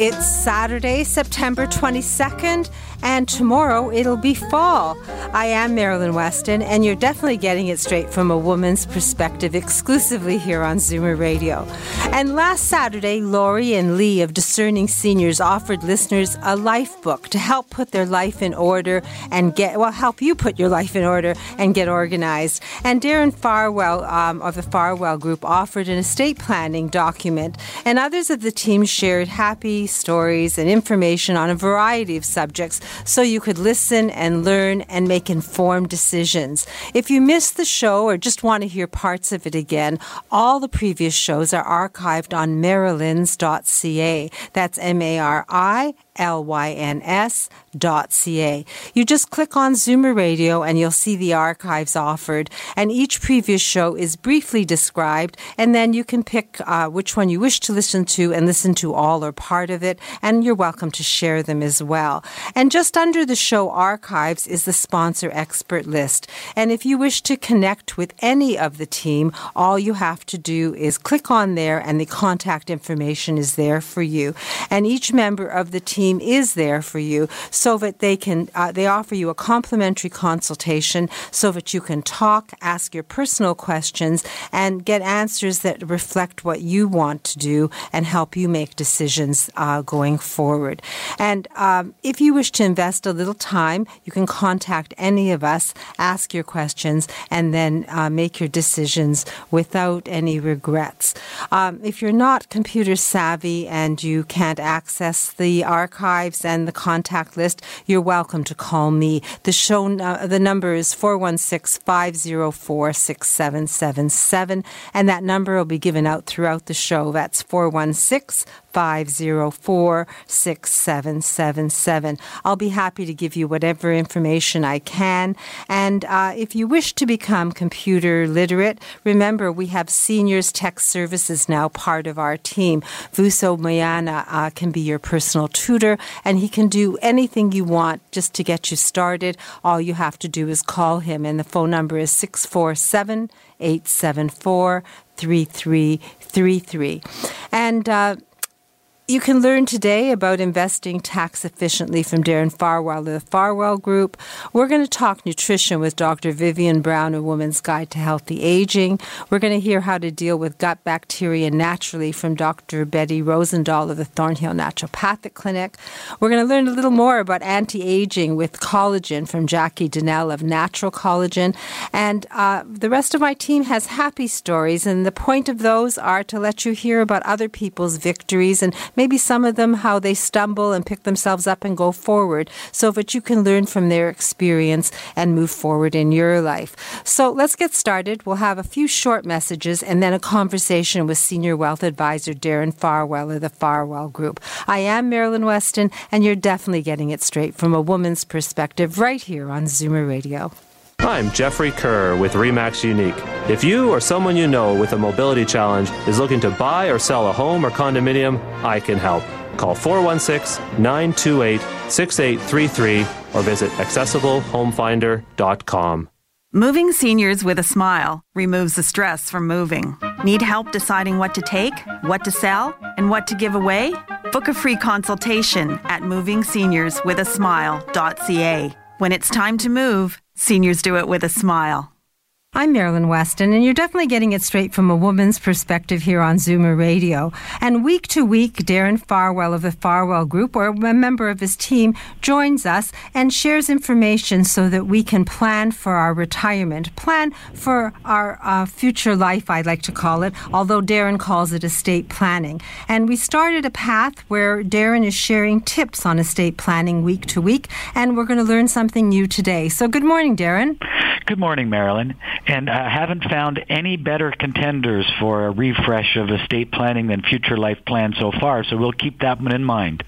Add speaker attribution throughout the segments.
Speaker 1: It's Saturday, September 22nd, and tomorrow it'll be fall. I am Marilyn Weston, and you're definitely getting it straight from a woman's perspective exclusively here on Zoomer Radio. And last Saturday, Lori and Lee of Discerning Seniors offered listeners a life book to help put their life in order and get, well, help you put your life in order and get organized. And Darren Farwell um, of the Farwell Group offered an estate planning document, and others of the team shared happy stories and information on a variety of subjects so you could listen and learn and make informed decisions. If you missed the show or just want to hear parts of it again, all the previous shows are archived on marilyns.ca. That's M A R I L-Y-N-S dot C-A. You just click on Zoomer Radio and you'll see the archives offered. And each previous show is briefly described, and then you can pick uh, which one you wish to listen to and listen to all or part of it, and you're welcome to share them as well. And just under the show archives is the sponsor expert list. And if you wish to connect with any of the team, all you have to do is click on there and the contact information is there for you. And each member of the team team is there for you so that they can uh, they offer you a complimentary consultation so that you can talk, ask your personal questions, and get answers that reflect what you want to do and help you make decisions uh, going forward. And um, if you wish to invest a little time, you can contact any of us, ask your questions, and then uh, make your decisions without any regrets. Um, if you're not computer savvy and you can't access the archive, archives and the contact list, you're welcome to call me. The show, uh, the number is 416-504-6777, and that number will be given out throughout the show. That's 416 504 6777. I'll be happy to give you whatever information I can. And uh, if you wish to become computer literate, remember we have seniors tech services now part of our team. Vuso Mayana uh, can be your personal tutor, and he can do anything you want just to get you started. All you have to do is call him, and the phone number is 647 874 3333. And uh, you can learn today about investing tax efficiently from Darren Farwell of the Farwell Group. We're going to talk nutrition with Dr. Vivian Brown, A Woman's Guide to Healthy Aging. We're going to hear how to deal with gut bacteria naturally from Dr. Betty Rosendahl of the Thornhill Naturopathic Clinic. We're going to learn a little more about anti aging with collagen from Jacqui Donnell of Naturel Collagen. And uh, the rest of my team has happy stories, and the point of those are to let you hear about other people's victories and maybe some of them how they stumble and pick themselves up and go forward so that you can learn from their experience and move forward in your life. So let's get started. We'll have a few short messages and then a conversation with Senior Wealth Advisor Darren Farwell of the Farwell Group. I am Marilyn Weston, and you're definitely getting it straight from a woman's perspective right here on Zoomer Radio.
Speaker 2: I'm Jeffrey Kerr with REMAX Unique. If you or someone you know with a mobility challenge is looking to buy or sell a home or condominium, I can help. Call 416 928 6833 or visit accessiblehomefinder.com.
Speaker 3: Moving seniors with a smile removes the stress from moving. Need help deciding what to take, what to sell, and what to give away? Book a free consultation at movingseniorswithasmile.ca. When it's time to move, Seniors do it with a smile.
Speaker 1: I'm Marilyn Weston, and you're definitely getting it straight from a woman's perspective here on Zoomer Radio. And week to week, Darren Farwell of the Farwell Group, or a member of his team, joins us and shares information so that we can plan for our retirement, plan for our uh, future life, I'd like to call it, although Darren calls it estate planning. And we started a path where Darren is sharing tips on estate planning week to week, and we're going to learn something new today. So, good morning, Darren.
Speaker 4: Good morning, Marilyn. And I haven't found any better contenders for a refresh of estate planning than Future Life Plan so far, so we'll keep that one in mind.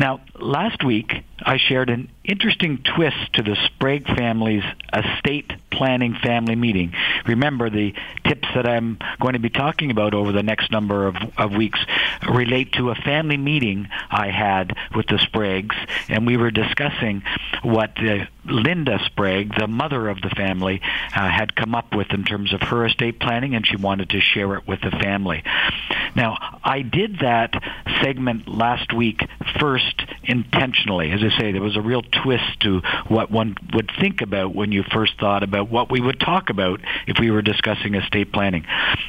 Speaker 4: Now, last week I shared an interesting twist to the Sprague family's estate planning family meeting. Remember, the tips that I'm going to be talking about over the next number of, of weeks relate to a family meeting I had with the Spragues, and we were discussing what uh, Linda Sprague, the mother of the family, uh, had come up with in terms of her estate planning, and she wanted to share it with the family. Now, I did that segment last week first intentionally. As I say, there was a real twist to what one would think about when you first thought about what we would talk about if we were discussing estate planning.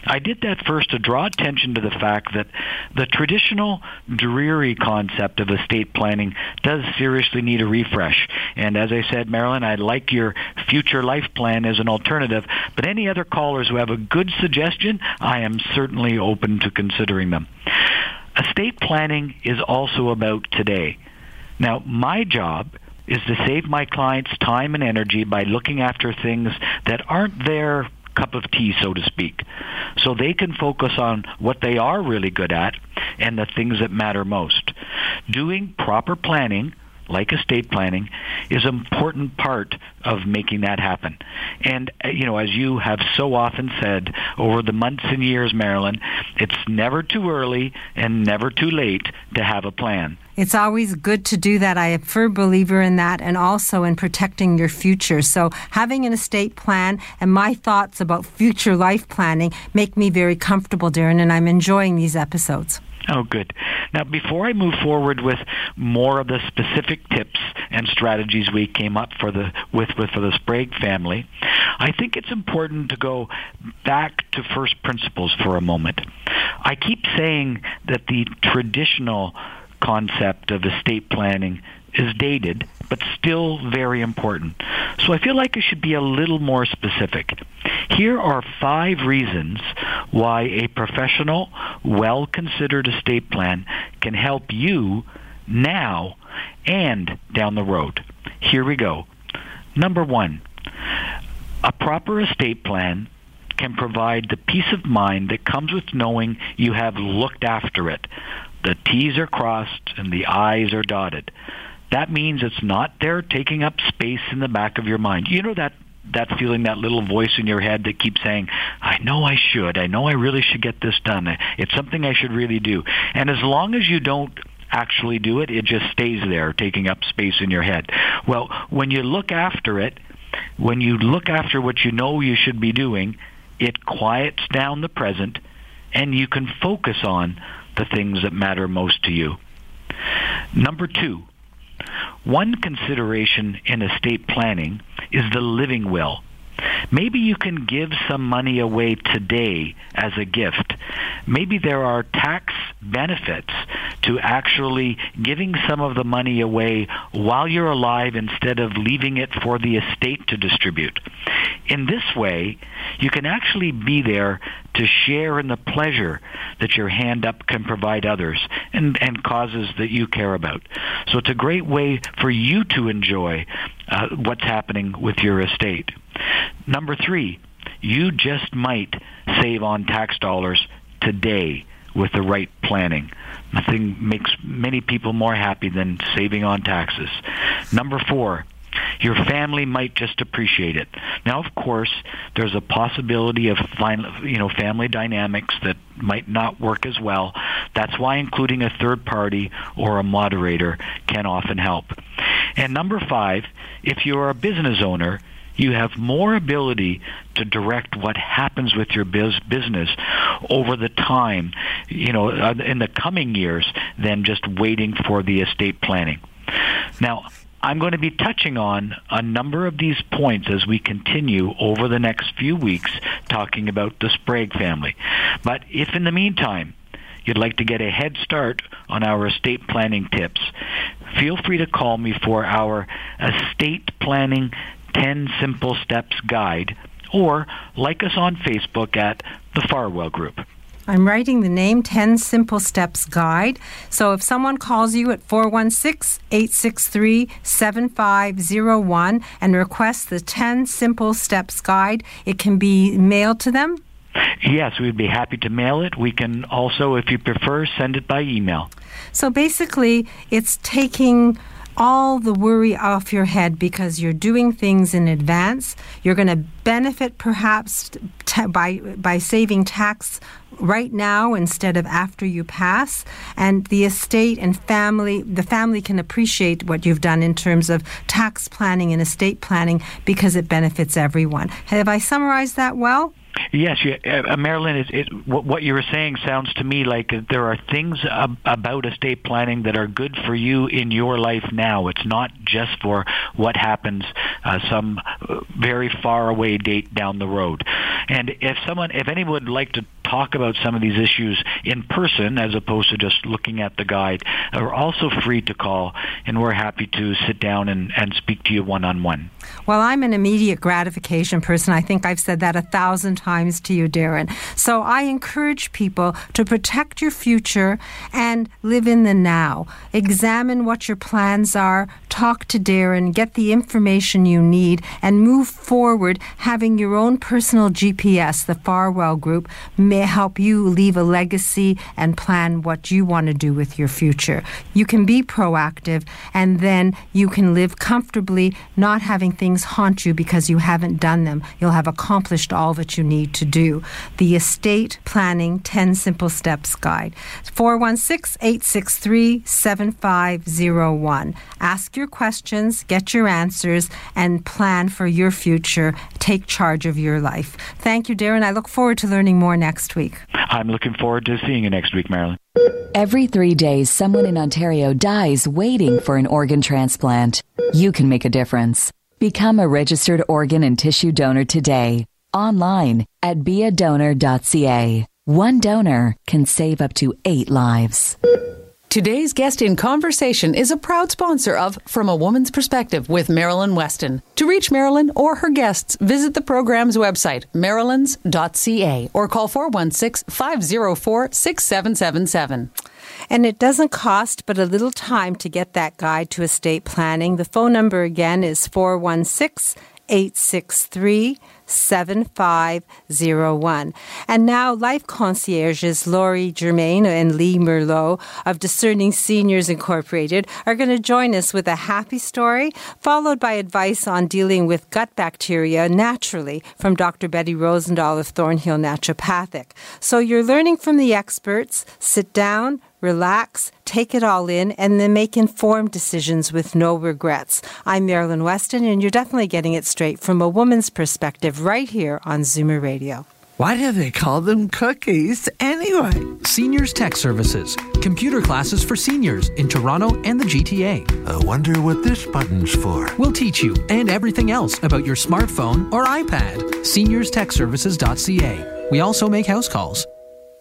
Speaker 4: I did that first to draw attention to the fact that the traditional dreary concept of estate planning does seriously need a refresh. And as I said, Marilyn, I like your future life plan as an alternative, but any other callers who have a good suggestion, I am certainly open to considering them. Estate planning is also about today. Now, my job is to save my clients time and energy by looking after things that aren't their cup of tea, so to speak. So they can focus on what they are really good at and the things that matter most. Doing proper planning like estate planning, is an important part of making that happen. And, uh, you know, as you have so often said over the months and years, Marilyn, it's never too early and never too late to have a plan.
Speaker 1: It's always good to do that. I am a firm believer in that and also in protecting your future. So having an estate plan and my thoughts about future life planning make me very comfortable, Darren, and I'm enjoying these episodes.
Speaker 4: Oh, good. Now, before I move forward with more of the specific tips and strategies we came up for the with, with for the Sprague family, I think it's important to go back to first principles for a moment. I keep saying that the traditional concept of estate planning is dated, but still very important. So I feel like I should be a little more specific. Here are five reasons why a professional, well considered estate plan can help you now and down the road. Here we go. Number one, a proper estate plan can provide the peace of mind that comes with knowing you have looked after it. The T's are crossed and the I's are dotted. That means it's not there taking up space in the back of your mind. You know that that feeling, that little voice in your head that keeps saying, I know I should. I know I really should get this done. It's something I should really do. And as long as you don't actually do it, it just stays there, taking up space in your head. Well, when you look after it, when you look after what you know you should be doing, it quiets down the present and you can focus on the things that matter most to you. Number two, one consideration in estate planning is the living will. Maybe you can give some money away today as a gift. Maybe there are tax benefits to actually giving some of the money away while you're alive instead of leaving it for the estate to distribute. In this way, you can actually be there to share in the pleasure that your hand up can provide others and, and causes that you care about. So it's a great way for you to enjoy uh, what's happening with your estate. Number three, you just might save on tax dollars today with the right planning. Nothing makes many people more happy than saving on taxes. Number four, your family might just appreciate it. Now, of course, there's a possibility of you know family dynamics that might not work as well. That's why including a third party or a moderator can often help. And number five, if you're a business owner, you have more ability to direct what happens with your biz- business over the time, you know, uh, in the coming years than just waiting for the estate planning. Now, I'm going to be touching on a number of these points as we continue over the next few weeks talking about the Sprague family. But if in the meantime you'd like to get a head start on our estate planning tips, feel free to call me for our estate planning 10 Simple Steps Guide, or like us on Facebook at the Farwell Group.
Speaker 1: I'm writing the name 10 Simple Steps Guide. So if someone calls you at 416 863 7501 and requests the 10 Simple Steps Guide, it can be mailed to them?
Speaker 4: Yes, we'd be happy to mail it. We can also, if you prefer, send it by email.
Speaker 1: So basically, it's taking all the worry off your head because you're doing things in advance. You're going to benefit perhaps t- by by saving tax right now instead of after you pass and the estate and family the family can appreciate what you've done in terms of tax planning and estate planning because it benefits everyone have i summarized that well
Speaker 4: Yes, yeah, uh, Marilyn. It, it, what, what you were saying sounds to me like there are things ab- about estate planning that are good for you in your life now. It's not just for what happens uh, some uh, very far away date down the road. And if someone, if anyone would like to talk about some of these issues in person as opposed to just looking at the guide, are also free to call, and we're happy to sit down and, and speak to you one on one.
Speaker 1: Well, I'm an immediate gratification person. I think I've said that a thousand times to you, Darren. So I encourage people to protect your future and live in the now. Examine what your plans are, talk to Darren, get the information you need, and move forward having your own personal GPS, the Farwell Group, may help you leave a legacy and plan what you want to do with your future. You can be proactive and then you can live comfortably, not having things haunt you because you haven't done them. You'll have accomplished all that you need to do. The Estate Planning 10 Simple Steps Guide. 416 863 7501. Ask your questions, get your answers, and plan for your future. Take charge of your life. Thank you, Darren. I look forward to learning more next week.
Speaker 4: I'm looking forward to seeing you next week, Marilyn.
Speaker 5: Every three days, someone in Ontario dies waiting for an organ transplant. You can make a difference. Become a registered organ and tissue donor today, online at beadonor.ca. One donor can save up to eight lives.
Speaker 6: Today's guest in conversation is a proud sponsor of From a Woman's Perspective with Marilyn Weston. To reach Marilyn or her guests, visit the program's website, marilyns.ca, or call 416 504 6777.
Speaker 1: And it doesn't cost but a little time to get that guide to estate planning. The phone number again is 416 863 7501. And now, life concierges Laurie Germain and Lee Merlot of Discerning Seniors Incorporated are going to join us with a happy story, followed by advice on dealing with gut bacteria naturally from Dr. Betty Rosendahl of Thornhill Naturopathic. So you're learning from the experts. Sit down, relax, take it all in, and then make informed decisions with no regrets. I'm Marilyn Weston, and you're definitely getting it straight from a woman's perspective right here on Zoomer Radio.
Speaker 7: Why do they call them cookies anyway?
Speaker 8: Seniors Tech Services, computer classes for seniors in Toronto and the GTA.
Speaker 9: I wonder what this button's for.
Speaker 8: We'll teach you and everything else about your smartphone or iPad. SeniorsTechServices.ca. We also make house calls.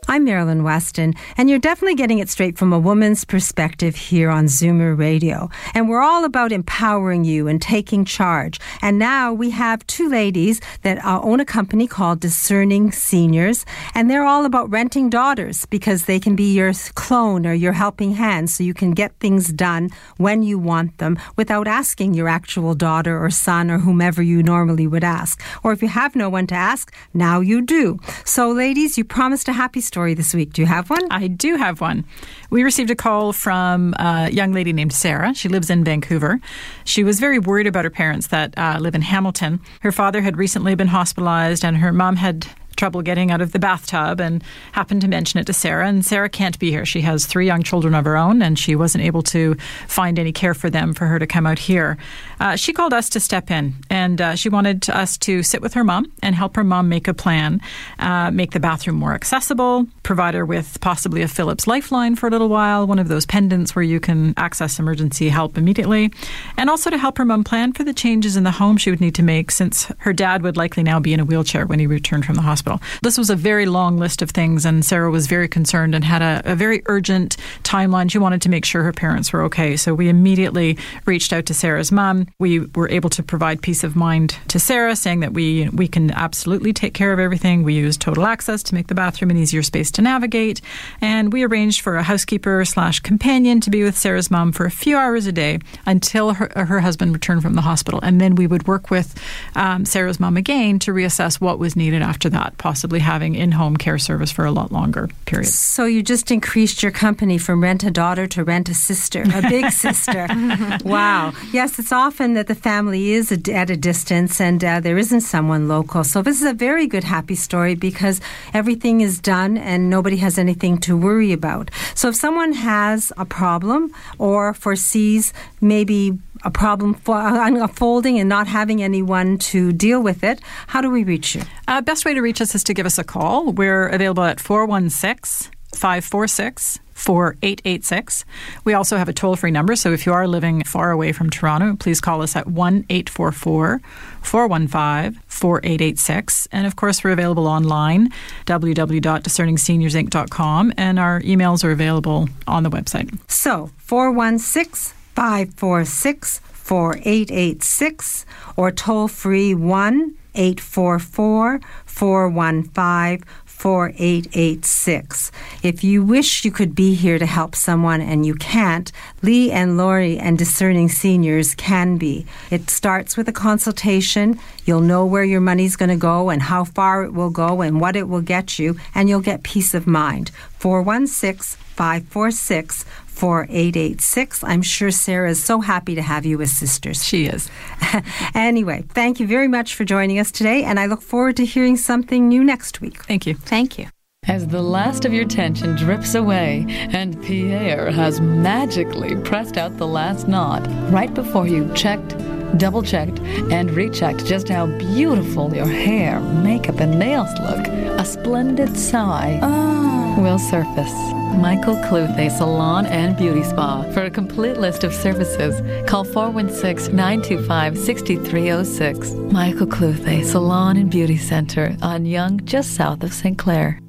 Speaker 1: I'm Marilyn Weston, and you're definitely getting it straight from a woman's perspective here on Zoomer Radio. And we're all about empowering you and taking charge. And now we have two ladies that uh, own a company called Discerning Seniors, and they're all about renting daughters because they can be your clone or your helping hand so you can get things done when you want them without asking your actual daughter or son or whomever you normally would ask. Or if you have no one to ask, now you do. So, ladies, you promised a happy story this week. Do you have one?
Speaker 10: I do have one. We received a call from a young lady named Sarah. She lives in Vancouver. She was very worried about her parents that uh, live in Hamilton. Her father had recently been hospitalized, and her mom had trouble getting out of the bathtub and happened to mention it to Sarah. And Sarah can't be here. She has three young children of her own, and she wasn't able to find any care for them for her to come out here. Uh, she called us to step in, and uh, she wanted us to sit with her mom and help her mom make a plan, uh, make the bathroom more accessible, provide her with possibly a Philips Lifeline for a little while, one of those pendants where you can access emergency help immediately, and also to help her mom plan for the changes in the home she would need to make since her dad would likely now be in a wheelchair when he returned from the hospital hospital. This was a very long list of things, and Sarah was very concerned and had a, a very urgent timeline. She wanted to make sure her parents were okay. So we immediately reached out to Sarah's mom. We were able to provide peace of mind to Sarah, saying that we we can absolutely take care of everything. We used total access to make the bathroom an easier space to navigate, and we arranged for a housekeeper slash companion to be with Sarah's mom for a few hours a day until her, her husband returned from the hospital, and then we would work with um, Sarah's mom again to reassess what was needed after that. Possibly having in home care service for a lot longer period.
Speaker 1: So you just increased your company from rent a daughter to rent a sister, a big sister. Wow. Yes, it's often that the family is at a distance and uh, there isn't someone local. So this is a very good happy story because everything is done and nobody has anything to worry about. So if someone has a problem or foresees maybe a problem for, uh, unfolding and not having anyone to deal with it, how do we reach you?
Speaker 10: Uh, best way to reach us is to give us a call. We're available at 416 546 4886. We also have a toll free number, so if you are living far away from Toronto, please call us at 1 844 415 4886. And of course, we're available online, www.discerningseniorsinc.com, and our emails are available on the website.
Speaker 1: So, 416 546 4886 or toll free 1 844 415 4886. If you wish you could be here to help someone and you can't, Lee and Lori and Discerning Seniors can be. It starts with a consultation. You'll know where your money's going to go and how far it will go and what it will get you, and you'll get peace of mind. 416 546 4886. I'm sure Sarah is so happy to have you as sisters.
Speaker 10: She is.
Speaker 1: anyway, thank you very much for joining us today, and I look forward to hearing something new next week.
Speaker 10: Thank you.
Speaker 1: Thank you.
Speaker 5: As the last of your tension drips away and Pierre has magically pressed out the last knot right before you checked, double checked, and rechecked just how beautiful your hair, makeup, and nails look, a splendid sigh oh. Will surface. Michael Cluthe Salon and Beauty Spa. For a complete list of services, call 416 925 6306. Michael Cluthe Salon and Beauty Center on Yonge, just south of St. Clair.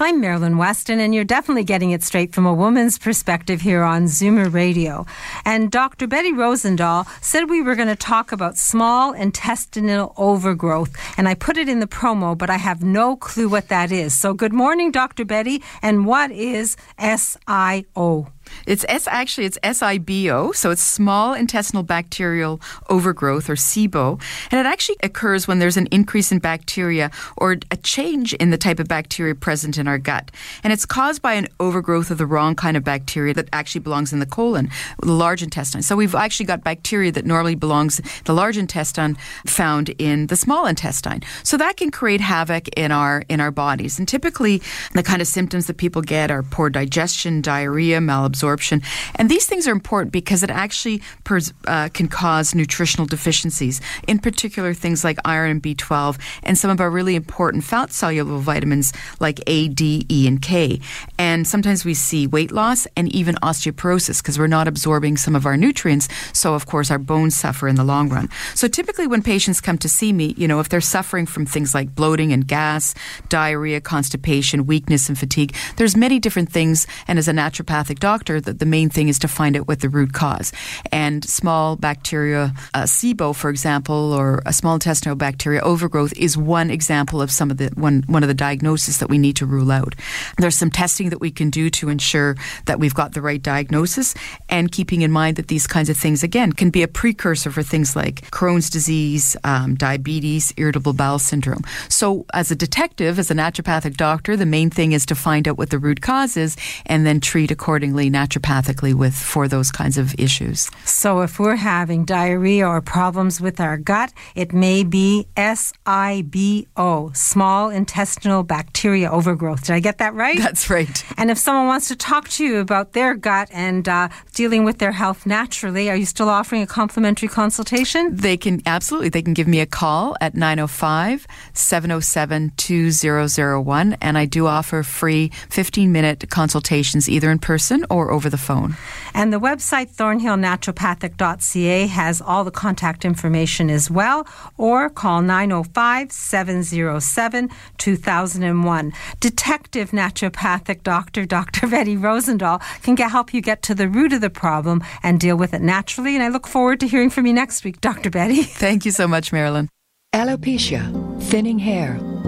Speaker 1: I'm Marilyn Weston, and you're definitely getting it straight from a woman's perspective here on Zoomer Radio. And Dr. Betty Rosendahl said we were going to talk about small intestinal overgrowth, and I put it in the promo, but I have no clue what that is. So, good morning, Dr. Betty, and what is SIO?
Speaker 11: It's S actually it's SIBO, so it's small intestinal bacterial overgrowth or SIBO, and it actually occurs when there's an increase in bacteria or a change in the type of bacteria present in our gut. And it's caused by an overgrowth of the wrong kind of bacteria that actually belongs in the colon, the large intestine. So we've actually got bacteria that normally belongs the large intestine found in the small intestine. So that can create havoc in our in our bodies. And typically the kind of symptoms that people get are poor digestion, diarrhea, malabsorption absorption. And these things are important because it actually pers- uh, can cause nutritional deficiencies, in particular things like iron and B12 and some of our really important fat soluble vitamins like A, D, E, and K. And sometimes we see weight loss and even osteoporosis because we're not absorbing some of our nutrients. So, of course, our bones suffer in the long run. So, typically, when patients come to see me, you know, if they're suffering from things like bloating and gas, diarrhea, constipation, weakness, and fatigue, there's many different things. And as a naturopathic doctor, doctor that the main thing is to find out what the root cause. And small bacteria, uh, SIBO, for example, or a small intestinal bacteria overgrowth is one example of some of the one one of the diagnoses that we need to rule out. There's some testing that we can do to ensure that we've got the right diagnosis, and keeping in mind that these kinds of things again can be a precursor for things like Crohn's disease, um, diabetes, irritable bowel syndrome. So, as a detective, as a naturopathic doctor, the main thing is to find out what the root cause is and then treat accordingly naturopathically with for those kinds of issues.
Speaker 1: So if we're having diarrhea or problems with our gut, it may be SIBO, small intestinal bacteria overgrowth. Did I get that right?
Speaker 11: That's right.
Speaker 1: And if someone wants to talk to you about their gut and uh, dealing with their health naturally, are you still offering a complimentary consultation?
Speaker 11: They can absolutely. They can give me a call at 905 707 2001 and I do offer free 15 minute consultations either in person or over the phone.
Speaker 1: And the website thornhillnaturopathic.ca has all the contact information as well, or call 905 707 2001. Detective naturopathic doctor, Dr. Betty Rosendahl, can get, help you get to the root of the problem and deal with it naturally. And I look forward to hearing from you next week, Dr. Betty.
Speaker 11: Thank you so much, Marilyn.
Speaker 12: Alopecia, thinning hair,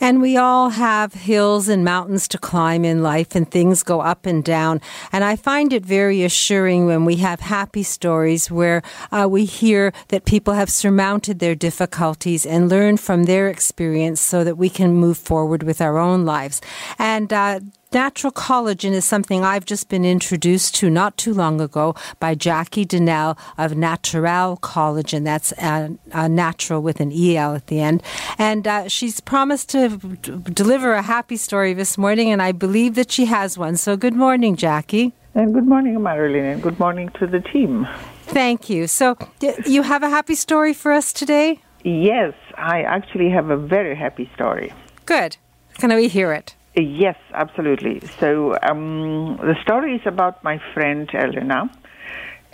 Speaker 1: And we all have hills and mountains to climb in life, and things go up and down. And I find it very assuring when we have happy stories where uh, we hear that people have surmounted their difficulties and learned from their experience so that we can move forward with our own lives. And uh, Natural collagen is something I've just been introduced to not too long ago by Jacqui Donnell of Naturel Collagen. That's a, a natural with an EL at the end. And uh, she's promised to d- deliver a happy story this morning, and I believe that she has one. So good morning, Jacqui.
Speaker 13: And good morning, Marilyn, and good morning to the team.
Speaker 1: Thank you. So, d- you have a happy story for us today?
Speaker 13: Yes, I actually have a very happy story.
Speaker 1: Good. Can we hear it?
Speaker 13: Yes, absolutely. So um, the story is about my friend Elena.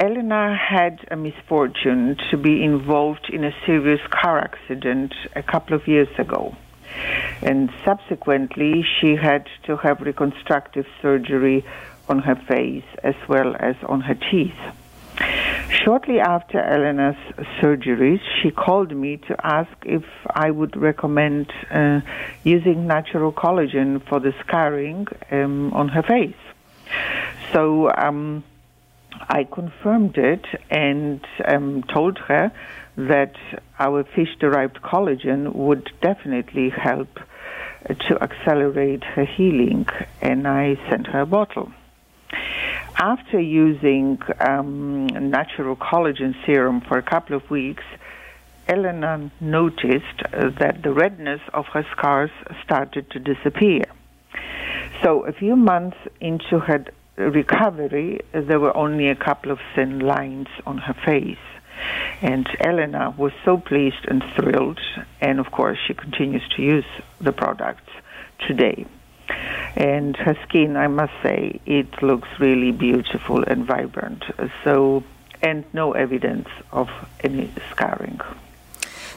Speaker 13: Elena had a misfortune to be involved in a serious car accident a couple of years ago. And subsequently, she had to have reconstructive surgery on her face as well as on her teeth. Shortly after Elena's surgeries, she called me to ask if I would recommend uh, using natural collagen for the scarring um, on her face. So um, I confirmed it and um, told her that our fish derived collagen would definitely help to accelerate her healing, and I sent her a bottle after using um, natural collagen serum for a couple of weeks, Elena noticed uh, that the redness of her scars started to disappear. So, a few months into her recovery, there were only a couple of thin lines on her face. And Elena was so pleased and thrilled, and of course, she continues to use the products today. And her skin, I must say, it looks really beautiful and vibrant. So, and no evidence of any scarring.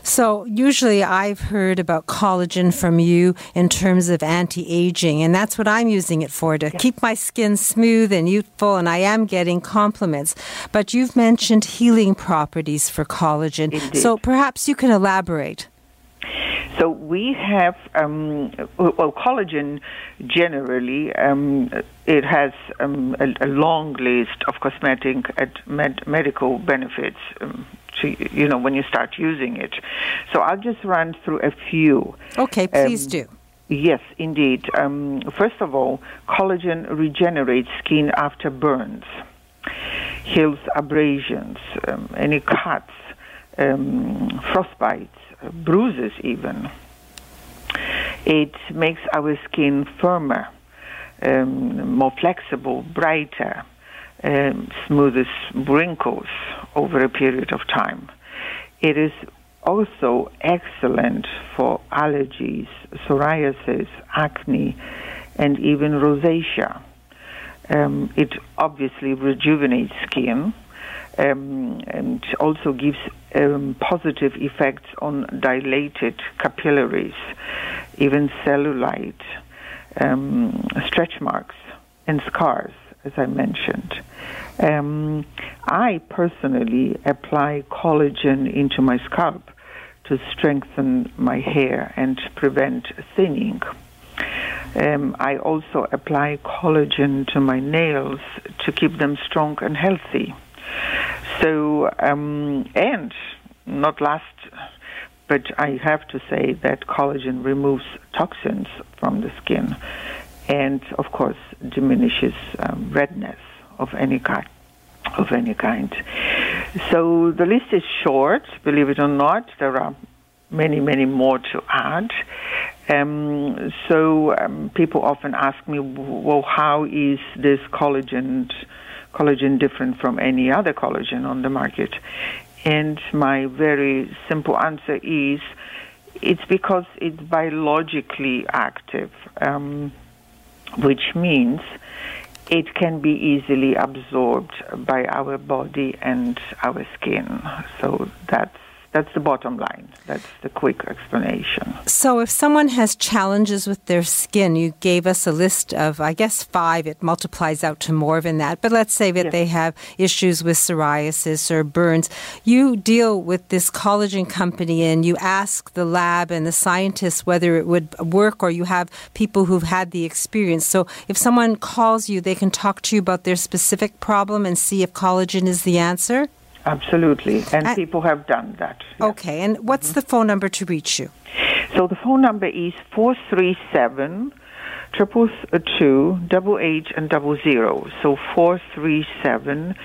Speaker 1: So, usually I've heard about collagen from you in terms of anti aging, and that's what I'm using it for to yeah. keep my skin smooth and youthful, and I am getting compliments. But you've mentioned healing properties for collagen.
Speaker 13: Indeed.
Speaker 1: So, perhaps you can elaborate.
Speaker 13: So we have um, well collagen generally um, it has um, a, a, long list of cosmetic and med- medical benefits. Um, to, you know when you start using it. So I'll just run through a few.
Speaker 1: Okay, please do.
Speaker 13: Yes, indeed. Um, first of all, collagen regenerates skin after burns, heals abrasions, um, any cuts, um, frostbites, bruises even. It makes our skin firmer, um, more flexible, brighter, um, smooths wrinkles over a period of time. It is also excellent for allergies, psoriasis, acne, and even rosacea. Um, it obviously rejuvenates skin um, and also gives um, positive effects on dilated capillaries, even cellulite, um, stretch marks, and scars, as I mentioned. Um, I personally apply collagen into my scalp to strengthen my hair and prevent thinning. Um, I also apply collagen to my nails to keep them strong and healthy. So, um, and not last, but I have to say that collagen removes toxins from the skin and, of course, diminishes um, redness of any kind. Of any kind. So the list is short, believe it or not. There are many, many more to add. Um, so um, people often ask me, well, how is this collagen collagen different from any other collagen on the market? And my very simple answer is it's because it's biologically active, um, which means it can be easily absorbed by our body and our skin. So that's that's the bottom line. That's the quick explanation.
Speaker 1: So, if someone has challenges with their skin, you gave us a list of, I guess, five. It multiplies out to more than that. But let's say that yes. they have issues with psoriasis or burns. You deal with this collagen company and you ask the lab and the scientists whether it would work, or you have people who've had the experience. So, if someone calls you, they can talk to you about their specific problem and see if collagen is the answer?
Speaker 13: Absolutely, and people have done that.
Speaker 1: Yeah. Okay, and what's mm-hmm. the phone number to reach you?
Speaker 13: So the phone number is 437 triple two double eight and double zero. So four three seven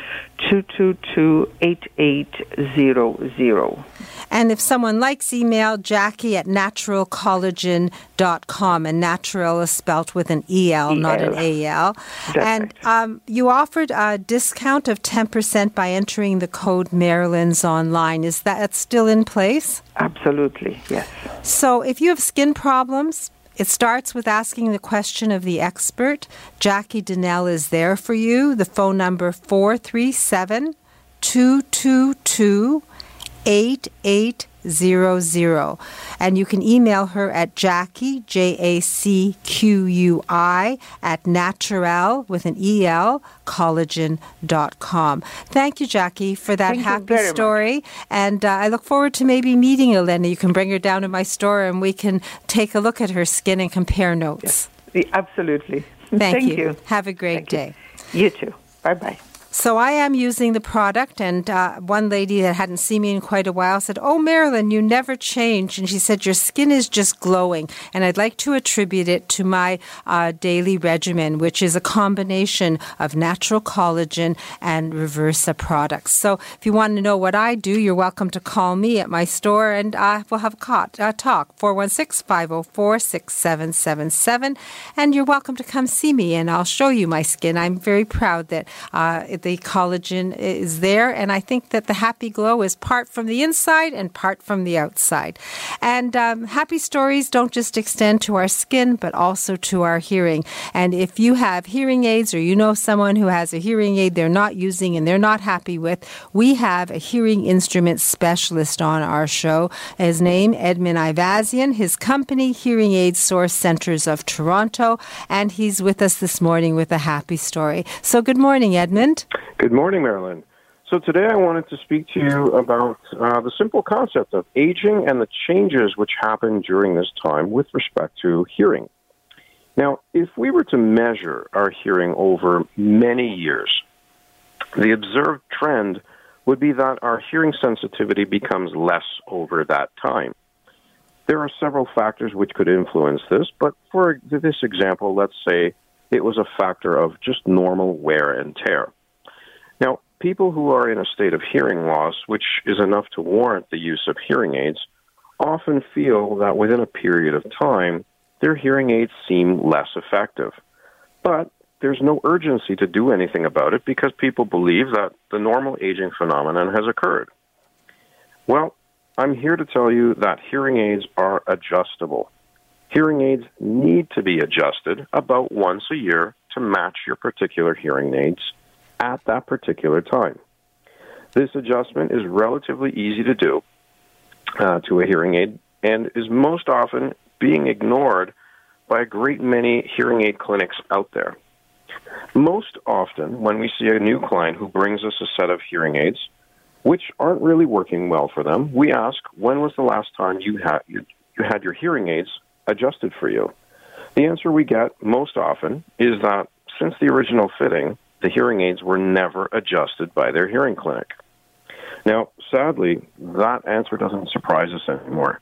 Speaker 13: two two two eight eight zero zero.
Speaker 1: And if someone likes email, Jacqui at naturelcollagen.com. And natural is spelt with an EL, E-L. not an AL.
Speaker 13: That's
Speaker 1: and
Speaker 13: right.
Speaker 1: um, you offered a discount of 10% by entering the code Marilyn's online. Is that still in place?
Speaker 13: Absolutely, yes.
Speaker 1: So if you have skin problems, it starts with asking the question of the expert. Jacqui Donnell is there for you. The phone number 437 222 8800. And you can email her at Jacqui, J A C Q U I, at natural with an E L, collagen.com. Thank you, Jacqui, for that
Speaker 13: Thank
Speaker 1: happy story.
Speaker 13: Much.
Speaker 1: And uh, I look forward to maybe meeting Elena. You can bring her down to my store and we can take a look at her skin and compare notes.
Speaker 13: Yes. Absolutely.
Speaker 1: Thank,
Speaker 13: Thank
Speaker 1: you.
Speaker 13: you.
Speaker 1: Have a great
Speaker 13: Thank
Speaker 1: day.
Speaker 13: You. you too. Bye bye.
Speaker 1: So I am using the product, and uh, one lady that hadn't seen me in quite a while said, "Oh, Marilyn, you never change." And she said, "Your skin is just glowing." And I'd like to attribute it to my uh, daily regimen, which is a combination of natural collagen and Reversa products. So if you want to know what I do, you're welcome to call me at my store, and uh, we'll have a talk 416-504-6777. And you're welcome to come see me, and I'll show you my skin. I'm very proud that uh, the collagen is there. And I think that the happy glow is part from the inside and part from the outside. And um, happy stories don't just extend to our skin, but also to our hearing. And if you have hearing aids or you know someone who has a hearing aid they're not using and they're not happy with, we have a hearing instrument specialist on our show. His name, Edmund Ivazian. His company, Hearing Aid Source Centers of Toronto. And he's with us this morning with a happy story. So good morning, Edmund.
Speaker 14: Good morning, Marilyn. So today I wanted to speak to you about uh, the simple concept of aging and the changes which happen during this time with respect to hearing. Now, if we were to measure our hearing over many years, the observed trend would be that our hearing sensitivity becomes less over that time. There are several factors which could influence this, but for this example, let's say it was a factor of just normal wear and tear. People who are in a state of hearing loss, which is enough to warrant the use of hearing aids, often feel that within a period of time, their hearing aids seem less effective. But there's no urgency to do anything about it because people believe that the normal aging phenomenon has occurred. Well, I'm here to tell you that hearing aids are adjustable. Hearing aids need to be adjusted about once a year to match your particular hearing aids at that particular time. This adjustment is relatively easy to do uh, to a hearing aid and is most often being ignored by a great many hearing aid clinics out there. Most often, when we see a new client who brings us a set of hearing aids, which aren't really working well for them, we ask, when was the last time you had, you, you had your hearing aids adjusted for you? The answer we get most often is that since the original fitting, the hearing aids were never adjusted by their hearing clinic. Now, sadly, that answer doesn't surprise us anymore.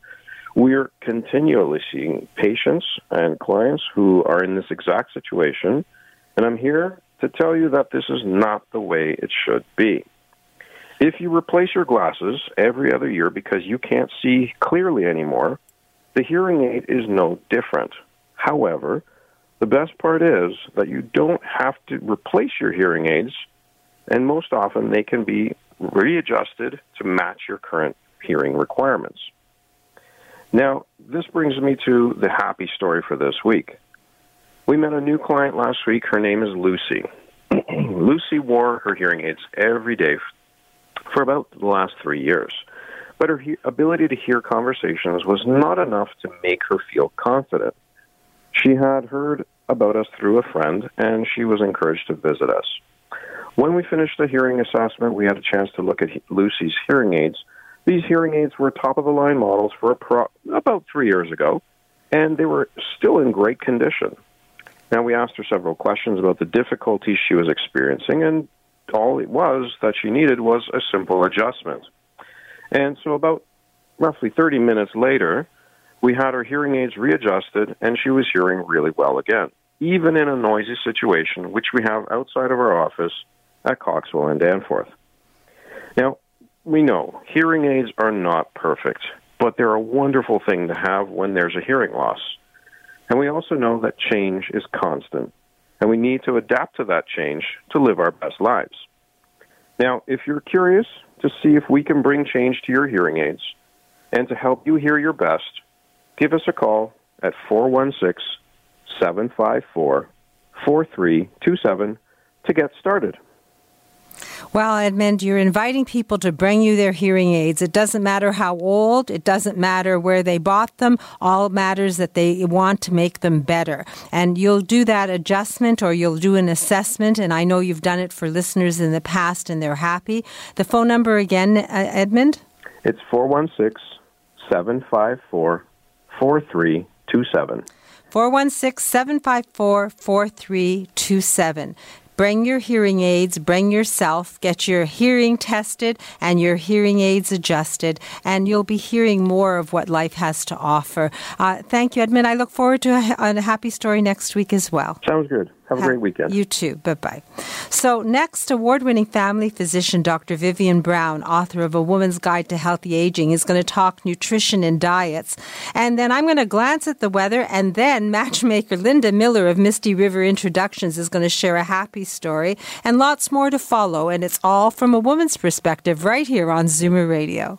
Speaker 14: We're continually seeing patients and clients who are in this exact situation, and I'm here to tell you that this is not the way it should be. If you replace your glasses every other year because you can't see clearly anymore, the hearing aid is no different. However, the best part is that you don't have to replace your hearing aids, and most often they can be readjusted to match your current hearing requirements. Now, this brings me to the happy story for this week. We met a new client last week. Her name is Lucy. Lucy wore her hearing aids every day for about the last three years. but her he- ability to hear conversations was not enough to make her feel confident. She had heard about us through a friend, and she was encouraged to visit us. When we finished the hearing assessment, we had a chance to look at Lucy's hearing aids. These hearing aids were top of the line models for pro- about three years ago, and they were still in great condition. Now, we asked her several questions about the difficulties she was experiencing, and all it was that she needed was a simple adjustment. And so, about roughly 30 minutes later, we had her hearing aids readjusted, and she was hearing really well again, even in a noisy situation, which we have outside of our office at Coxwell and Danforth. Now, we know hearing aids are not perfect, but they're a wonderful thing to have when there's a hearing loss. And we also know that change is constant, and we need to adapt to that change to live our best lives. Now, if you're curious to see if we can bring change to your hearing aids and to help you hear your best, give us a call at 416 754 4327 to get started.
Speaker 1: Well, Edmund, you're inviting people to bring you their hearing aids. It doesn't matter how old, it doesn't matter where they bought them. All matters that they want to make them better. And you'll do that adjustment or you'll do an assessment. And I know you've done it for listeners in the past and they're happy. The phone number again, uh, Edmund?
Speaker 14: It's 416 754 4327.
Speaker 1: 416 754 4327. Bring your hearing aids, bring yourself, get your hearing tested and your hearing aids adjusted, and you'll be hearing more of what life has to offer. Uh, thank you, Edmund. I look forward to a, a, happy story next week as well.
Speaker 14: Sounds good. Have a great weekend.
Speaker 1: You too. Bye bye. So, next, award winning family physician Dr. Vivian Brown, author of A Woman's Guide to Healthy Aging, is going to talk nutrition and diets. And then I'm going to glance at the weather, and then matchmaker Linda Miller of Misty River Introductions is going to share a happy story, and lots more to follow. And it's all from a woman's perspective right here on Zoomer Radio.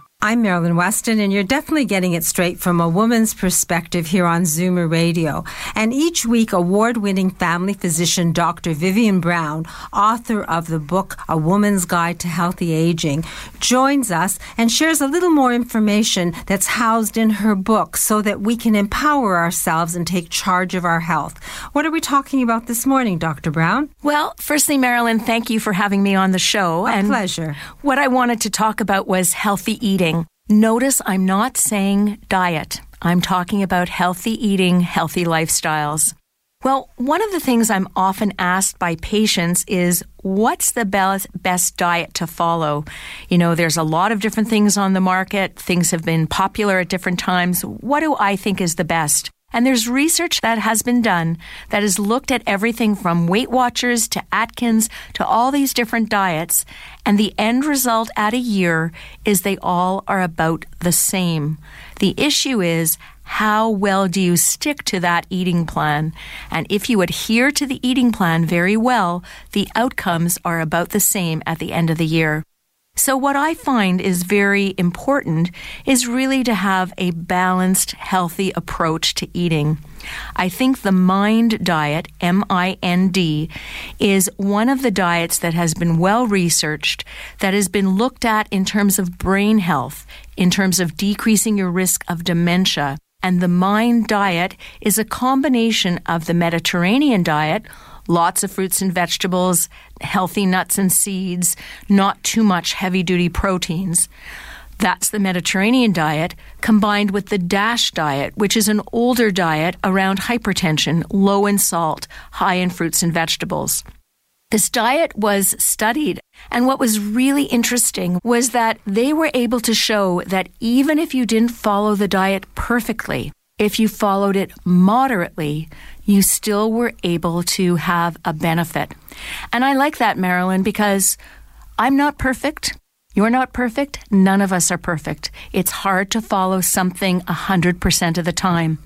Speaker 1: I'm Marilyn Weston, and you're definitely getting it straight from a woman's perspective here on Zoomer Radio. And each week, award winning family physician Dr. Vivian Brown, author of the book A Woman's Guide to Healthy Aging, joins us and shares a little more information that's housed in her book so that we can empower ourselves and take charge of our health. What are we talking about this morning, Dr. Brown?
Speaker 15: Well, firstly, Marilyn, thank you for having me on the show.
Speaker 1: A
Speaker 15: and
Speaker 1: pleasure.
Speaker 15: What I wanted to talk about was healthy eating. Notice I'm not saying diet. I'm talking about healthy eating, healthy lifestyles. Well, one of the things I'm often asked by patients is what's the best, best diet to follow? You know, there's a lot of different things on the market. Things have been popular at different times. What do I think is the best? And there's research that has been done that has looked at everything from Weight Watchers to Atkins to all these different diets. And the end result at a year is they all are about the same. The issue is how well do you stick to that eating plan? And if you adhere to the eating plan very well, the outcomes are about the same at the end of the year. So, what I find is very important is really to have a balanced, healthy approach to eating. I think the MIND diet, M I N D, is one of the diets that has been well researched, that has been looked at in terms of brain health, in terms of decreasing your risk of dementia. And the MIND diet is a combination of the Mediterranean diet, lots of fruits and vegetables, healthy nuts and seeds, not too much heavy duty proteins. That's the Mediterranean diet combined with the DASH diet, which is an older diet around hypertension, low in salt, high in fruits and vegetables. This diet was studied, and what was really interesting was that they were able to show that even if you didn't follow the diet perfectly, if you followed it moderately, you still were able to have a benefit. And I like that, Marilyn, because I'm not perfect. You're not perfect. None of us are perfect. It's hard to follow something 100% of the time.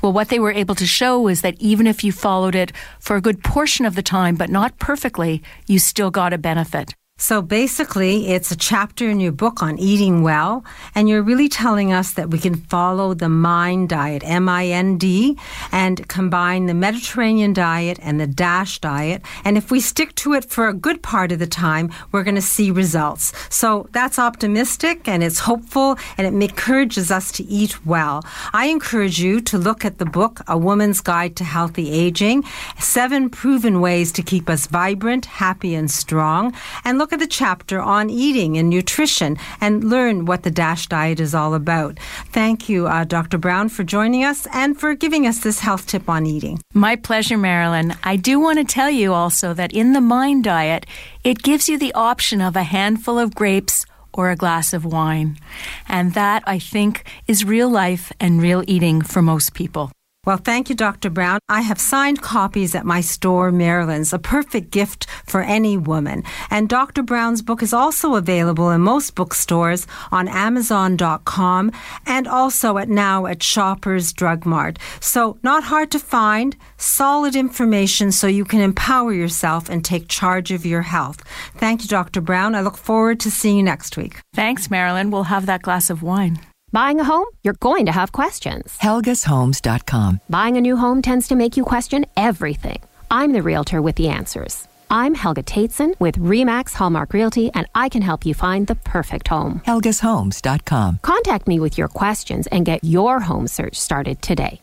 Speaker 15: Well, what they were able to show is that even if you followed it for a good portion of the time, but not perfectly, you still got a benefit.
Speaker 1: So basically, it's a chapter in your book on eating well, and you're really telling us that we can follow the MIND diet, M I N D, and combine the Mediterranean diet and the DASH diet. And if we stick to it for a good part of the time, we're going to see results. So that's optimistic and it's hopeful and it encourages us to eat well. I encourage you to look at the book, A Woman's Guide to Healthy Aging Seven Proven Ways to Keep Us Vibrant, Happy, and Strong, and look at the chapter on eating and nutrition and learn what the DASH diet is all about. Thank you, uh, Dr. Brown, for joining us and for giving us this health tip on eating.
Speaker 15: My pleasure, Marilyn. I do want to tell you also that in the Mind Diet, it gives you the option of a handful of grapes or a glass of wine. And that, I think, is real life and real eating for most people.
Speaker 1: Well, thank you, Dr. Brown. I have signed copies at my store, Marilyn's, a perfect gift for any woman. And Dr. Brown's book is also available in most bookstores on Amazon.com and also at now at Shoppers Drug Mart. So, not hard to find, solid information so you can empower yourself and take charge of your health. Thank you, Dr. Brown. I look forward to seeing you next week.
Speaker 15: Thanks, Marilyn. We'll have that glass of wine.
Speaker 16: Buying a home? You're going to have questions.
Speaker 12: HelgasHomes.com.
Speaker 16: Buying a new home tends to make you question everything. I'm the realtor with the answers. I'm Helga Tateson with REMAX Hallmark Realty, and I can help you find the perfect home.
Speaker 12: HelgasHomes.com.
Speaker 16: Contact me with your questions and get your home search started today.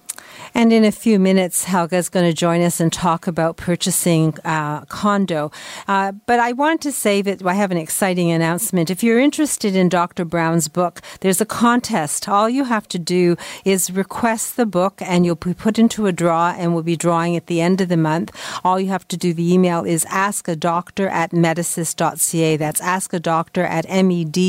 Speaker 1: And in a few minutes, Helga is going to join us and talk about purchasing uh, condo. Uh, but I want to say that I have an exciting announcement. If you're interested in Dr. Brown's book, there's a contest. All you have to do is request the book, and you'll be put into a draw, and we'll be drawing at the end of the month. All you have to do, the email is askadoctor at medisys.ca. That's askadoctor at M-E-D-Y-S-I-S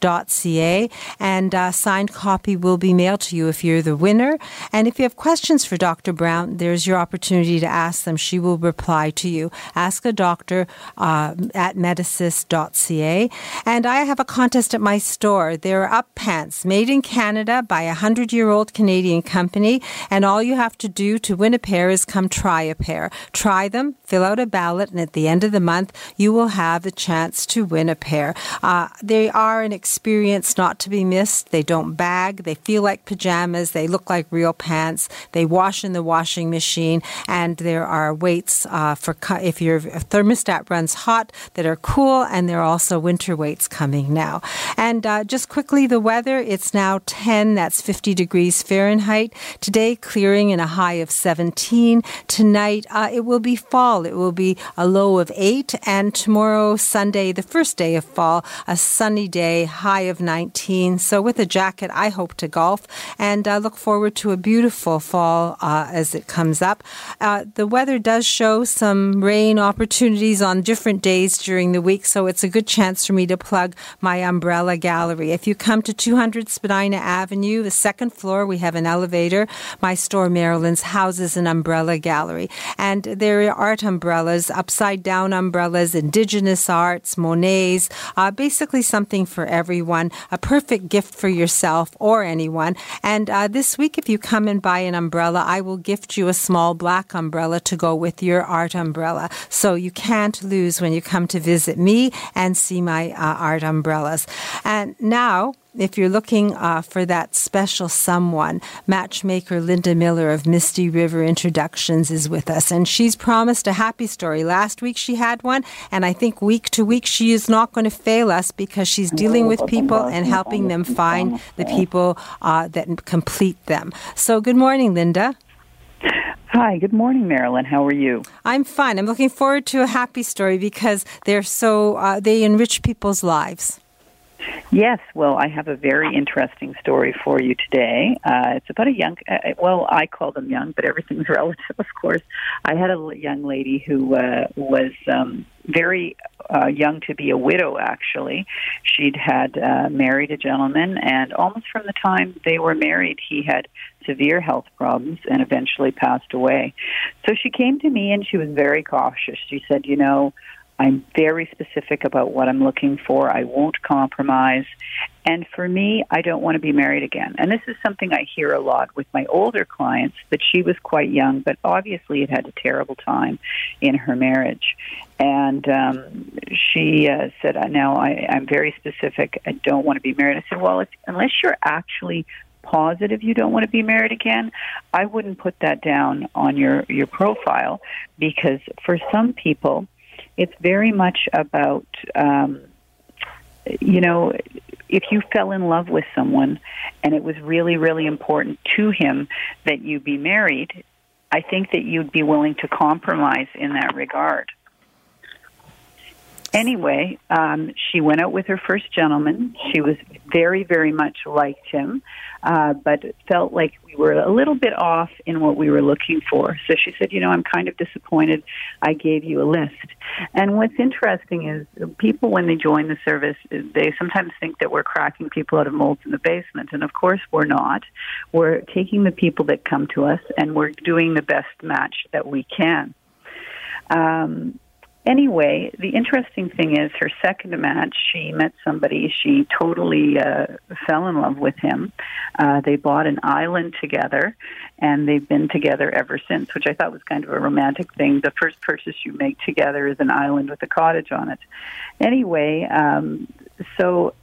Speaker 1: dot C-A. And a uh, signed copy will be mailed to you if you're the winner. And if you have questions for Dr. Brown, there's your opportunity to ask them. She will reply to you. Ask a doctor uh, at medisys.ca. And I have a contest at my store. There are up pants made in Canada by a 100 year old Canadian company. And all you have to do to win a pair is come try a pair. Try them, fill out a ballot, and at the end of the month, you will have a chance to win a pair. Uh, they are an experience not to be missed. They don't bag, they feel like pajamas, they look like real pants. They wash in the washing machine, and there are weights uh, for cu- if your thermostat runs hot that are cool, and there are also winter weights coming now. And uh, just quickly, the weather it's now 10, that's 50 degrees Fahrenheit. Today, clearing in a high of 17. Tonight, uh, it will be fall. It will be a low of 8. And tomorrow, Sunday, the first day of fall, a sunny day, high of 19. So, with a jacket, I hope to golf and uh, look forward to a beautiful fall uh, as it comes up. Uh, the weather does show some rain opportunities on different days during the week, so it's a good chance for me to plug my umbrella gallery. If you come to 200 Spadina Avenue, the second floor, we have an elevator. My store, Marilyn's, houses an umbrella gallery. And there are art umbrellas, upside down umbrellas, indigenous arts, Monets, uh, basically something for everyone, a perfect gift for yourself or anyone. And uh, this week, if you come and buy an umbrella, I will gift you a small black umbrella to go with your art umbrella. So you can't lose when you come to visit me and see my uh, art umbrellas. And now, if you're looking uh, for that special someone, matchmaker Linda Miller of Misty River Introductions is with us. And she's promised a happy story. Last week she had one, and I think week to week she is not going to fail us because she's dealing with people and helping them find the people uh, that complete them. So, good morning, Linda.
Speaker 17: Hi, good morning, Marilyn. How are you?
Speaker 1: I'm fine. I'm looking forward to a happy story because they're so, uh, they enrich people's lives.
Speaker 17: Yes, well, I have a very interesting story for you today. Uh, it's about a young, uh, well, I call them young, but everything's relative, of course. I had a young lady who uh, was um, very uh, young to be a widow, actually. She'd had uh, married a gentleman, and almost from the time they were married, he had severe health problems and eventually passed away. So she came to me and she was very cautious. She said, You know, I'm very specific about what I'm looking for. I won't compromise. And for me, I don't want to be married again. And this is something I hear a lot with my older clients that she was quite young, but obviously had had a terrible time in her marriage. And um, she uh, said, "Now I, I'm very specific. I don't want to be married." I said, "Well, if, unless you're actually positive you don't want to be married again, I wouldn't put that down on your your profile because for some people, it's very much about." Um, you know, if you fell in love with someone and it was really, really important to him that you be married, I think that you'd be willing to compromise in that regard. Anyway, um, she went out with her first gentleman. She was very, very much liked him, uh, but felt like we were a little bit off in what we were looking for. So she said, You know, I'm kind of disappointed. I gave you a list. And what's interesting is people, when they join the service, they sometimes think that we're cracking people out of molds in the basement. And of course, we're not. We're taking the people that come to us and we're doing the best match that we can. Um, anyway, the interesting thing is her second match, she met somebody, she totally uh, fell in love with him. Uh, they bought an island together, and they've been together ever since, which I thought was kind of a romantic thing. The first purchase you make together is an island with a cottage on it. Anyway, um, so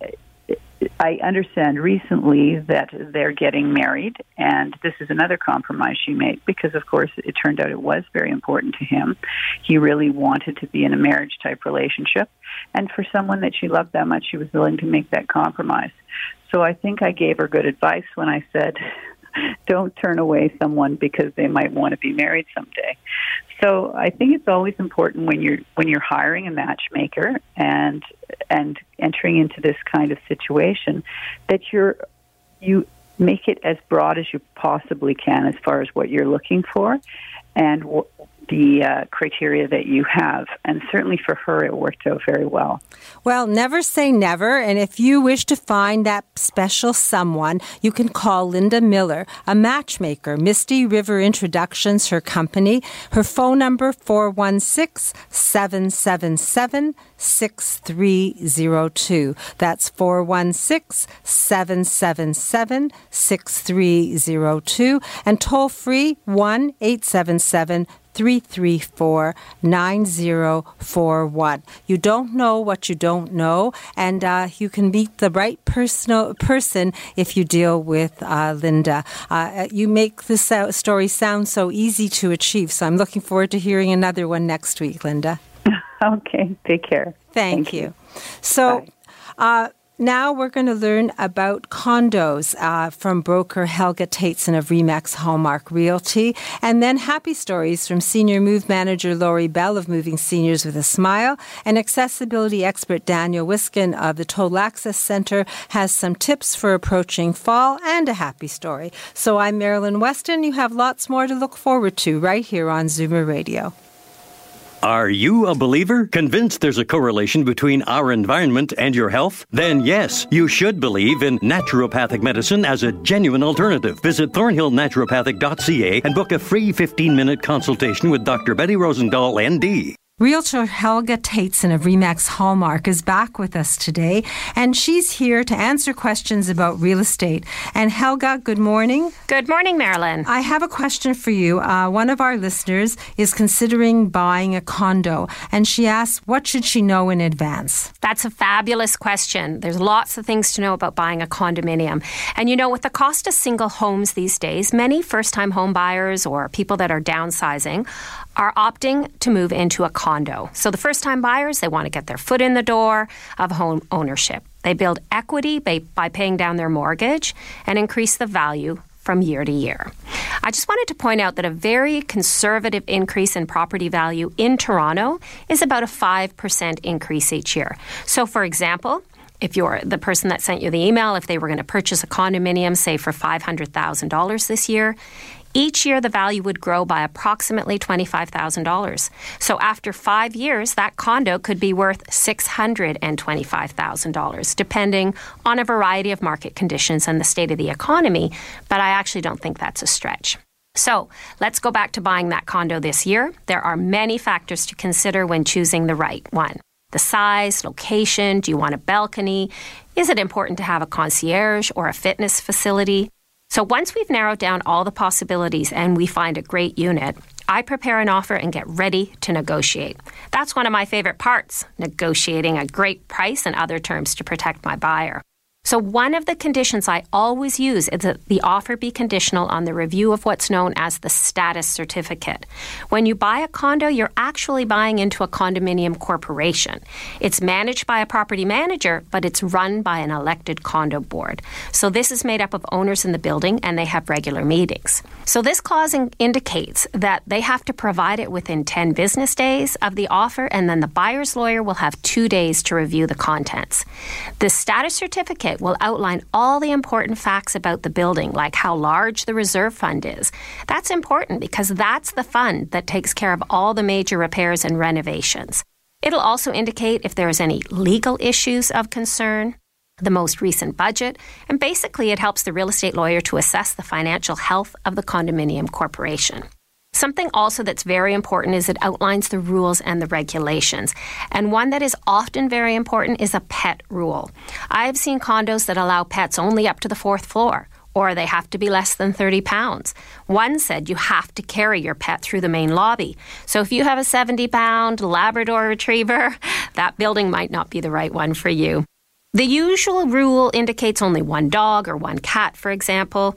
Speaker 17: I understand recently that they're getting married, and this is another compromise she made because, of course, it turned out it was very important to him. He really wanted to be in a marriage type relationship, and for someone that she loved that much, she was willing to make that compromise. So I think I gave her good advice when I said, don't turn away someone because they might want to be married someday. So I think it's always important when you're when you're hiring a matchmaker and and entering into this kind of situation that you're you make it as broad as you possibly can as far as what you're looking for. And the uh, criteria that you have. And certainly for her, it worked out very well.
Speaker 1: Well, never say never. And if you wish to find that special someone, you can call Linda Miller, a matchmaker. Misty River Introductions, her company. Her phone number 416 777 6302. That's 416 777 6302. And toll free 1 877 334 9041. You don't know what you don't know, and uh, you can meet the right personal, person if you deal with uh, Linda. Uh, you make this story sound so easy to achieve, so I'm looking forward to hearing another one next week, Linda.
Speaker 17: Okay, take care.
Speaker 1: Thank, Thank you. you. So, uh, now we're going to learn about condos uh, from broker Helga Tateson of Remax Hallmark Realty, and then happy stories from senior move manager Lori Bell of Moving Seniors with a Smile, and accessibility expert Daniel Wiskin of the Total Access Center has some tips for approaching fall and a happy story. So I'm Marilyn Weston. You have lots more to look forward to right here on Zoomer Radio.
Speaker 18: Are you a believer? Convinced there's a correlation between our environment and your health? Then yes, you should believe in naturopathic medicine as a genuine alternative. Visit thornhillnaturopathic.ca and book a free 15 minute consultation with Dr. Betty Rosendahl, ND.
Speaker 1: Realtor Helga Tateson of Remax Hallmark is back with us today, and she's here to answer questions about real estate. And Helga, good morning.
Speaker 19: Good morning, Marilyn.
Speaker 1: I have a question for you. Uh, one of our listeners is considering buying a condo, and she asks, what should she know in advance?
Speaker 19: That's a fabulous question. There's lots of things to know about buying a condominium. And you know, with the cost of single homes these days, many first time home buyers or people that are downsizing are opting to move into a condo. So the first time buyers, they want to get their foot in the door of home ownership. They build equity by, by paying down their mortgage and increase the value from year to year. I just wanted to point out that a very conservative increase in property value in Toronto is about a 5% increase each year. So, for example, if you're the person that sent you the email, if they were going to purchase a condominium, say for $500,000 this year, each year, the value would grow by approximately $25,000. So after five years, that condo could be worth $625,000, depending on a variety of market conditions and the state of the economy. But I actually don't think that's a stretch. So let's go back to buying that condo this year. There are many factors to consider when choosing the right one. The size, location, do you want a balcony? Is it important to have a concierge or a fitness facility? So once we've narrowed down all the possibilities and we find a great unit, I prepare an offer and get ready to negotiate. That's one of my favorite parts, negotiating a great price and other terms to protect my buyer. So, one of the conditions I always use is that the offer be conditional on the review of what's known as the status certificate. When you buy a condo, you're actually buying into a condominium corporation. It's managed by a property manager, but it's run by an elected condo board. So, this is made up of owners in the building and they have regular meetings. So, this clause indicates that they have to provide it within 10 business days of the offer, and then the buyer's lawyer will have two days to review the contents. The status certificate will outline all the important facts about the building, like how large the reserve fund is. That's important because that's the fund that takes care of all the major repairs and renovations. It'll also indicate if there's any legal issues of concern, the most recent budget, and basically it helps the real estate lawyer to assess the financial health of the condominium corporation. Something also that's very important is it outlines the rules and the regulations. And one that is often very important is a pet rule. I've seen condos that allow pets only up to the fourth floor or they have to be less than 30 pounds. One said you have to carry your pet through the main lobby. So if you have a 70 pound Labrador retriever, that building might not be the right one for you. The usual rule indicates only one dog or one cat, for example.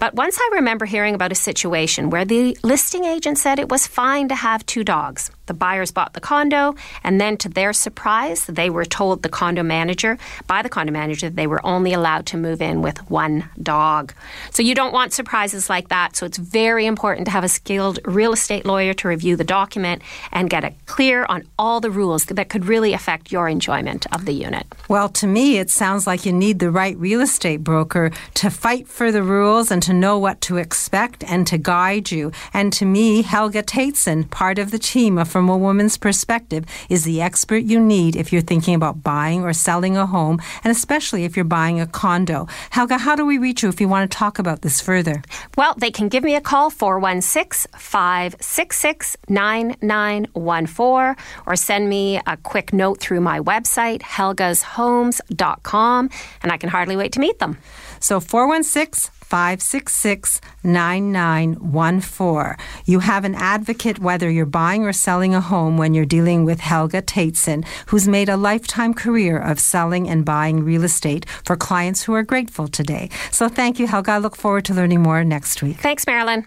Speaker 19: But once I remember hearing about a situation where the listing agent said it was fine to have two dogs. The buyers bought the condo, and then to their surprise, they were told the condo manager, by the condo manager, that they were only allowed to move in with one dog. So you don't want surprises like that. So it's very important to have a skilled real estate lawyer to review the document and get it clear on all the rules that could really affect your enjoyment of the unit.
Speaker 1: Well, to me, it sounds like you need the right real estate broker to fight for the rules and to know what to expect and to guide you. And to me, Helga Tateson, part of the team from a woman's perspective is the expert you need if you're thinking about buying or selling a home, and especially if you're buying a condo. Helga, how do we reach you if you want to talk about this further?
Speaker 19: Well, they can give me a call, 416 566 9914, or send me a quick note through my website, helgashomes.com, and I can hardly wait to meet them.
Speaker 1: So 416 566 9914. You have an advocate whether you're buying or selling a home when you're dealing with Helga Tateson, who's made a lifetime career of selling and buying real estate for clients who are grateful today. So thank you, Helga. I look forward to learning more next week.
Speaker 19: Thanks, Marilyn.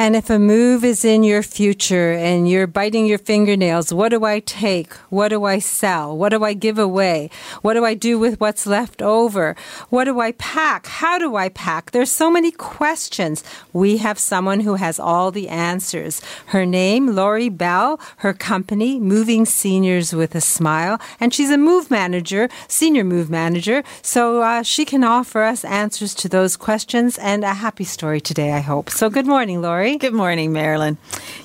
Speaker 1: And if a move is in your future and you're biting your fingernails, what do I take? What do I sell? What do I give away? What do I do with what's left over? What do I pack? How do I pack? There's so many questions. We have someone who has all the answers. Her name, Lori Bell, her company, Moving Seniors with a Smile, and she's a move manager, senior move manager. So uh, she can offer us answers to those questions and a happy story today, I hope. So good morning, Lori.
Speaker 20: Good morning, Marilyn.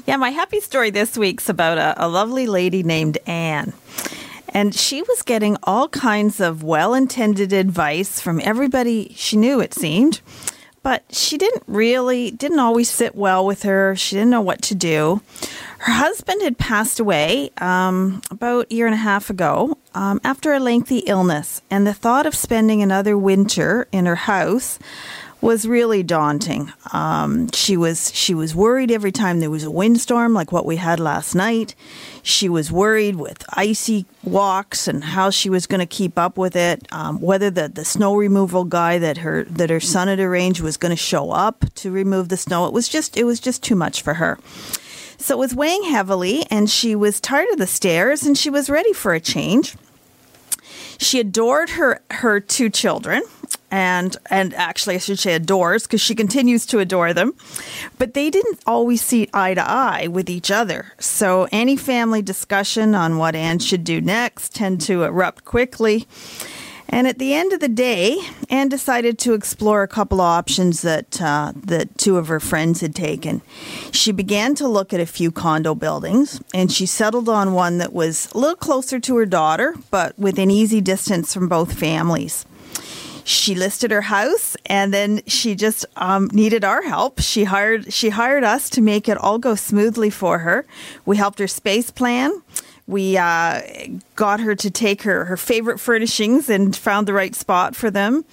Speaker 20: Yeah, my happy story this week's about a, a lovely lady named Anne. And she was getting all kinds of well intended advice from everybody she knew, it seemed. But she didn't really, didn't always sit well with her. She didn't know what to do. Her husband had passed away um, about a year and a half ago um, after a lengthy illness. And the thought of spending another winter in her house was really daunting. Um, she was she was worried every time there was a windstorm, like what we had last night. She was worried with icy walks and how she was going to keep up with it. Um, whether the, the snow removal guy that her that her son had arranged was going to show up to remove the snow. It was just it was just too much for her. So it was weighing heavily, and she was tired of the stairs, and she was ready for a change She adored her her two children and and actually I should say adores because she continues to adore them. But they didn't always see eye to eye with each other. So any family discussion on what Anne should do next tend to erupt quickly. And at the end of the day, Anne decided to explore a couple of options that uh, that two of her friends had taken. She began to look at a few condo buildings, and she settled on one that was a little closer to her daughter, but within easy distance from both families. She listed her house and then she just um, needed our help. She hired she hired us to make it all go smoothly for her. We helped her space plan we uh, got her to take her, her favorite furnishings and found the right spot for them.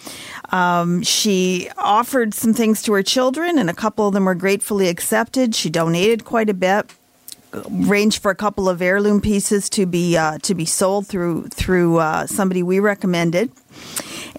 Speaker 20: Um, she offered some things to her children, and a couple of them were gratefully accepted. She donated quite a bit range for a couple of heirloom pieces to be uh, to be sold through through uh, somebody we recommended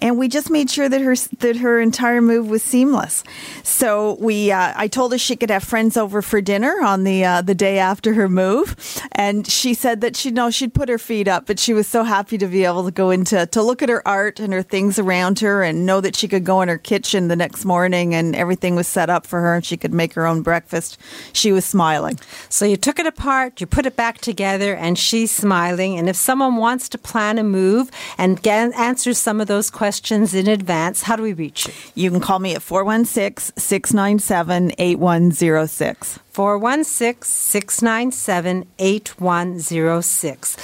Speaker 20: and we just made sure that her that her entire move was seamless. So we, uh, I told her she could have friends over for dinner on the uh, the day after her move, and she said that she know she'd put her feet up, but she was so happy to be able to go into to look at her art and her things around her, and know that she could go in her kitchen the next morning and everything was set up for her, and she could make her own breakfast. She was smiling.
Speaker 1: So you took it apart, you put it back together, and she's smiling. And if someone wants to plan a move and get, answer some of those questions in advance, how do we reach you?
Speaker 20: You can call me at 416 697 8106.
Speaker 1: 416 697 8106.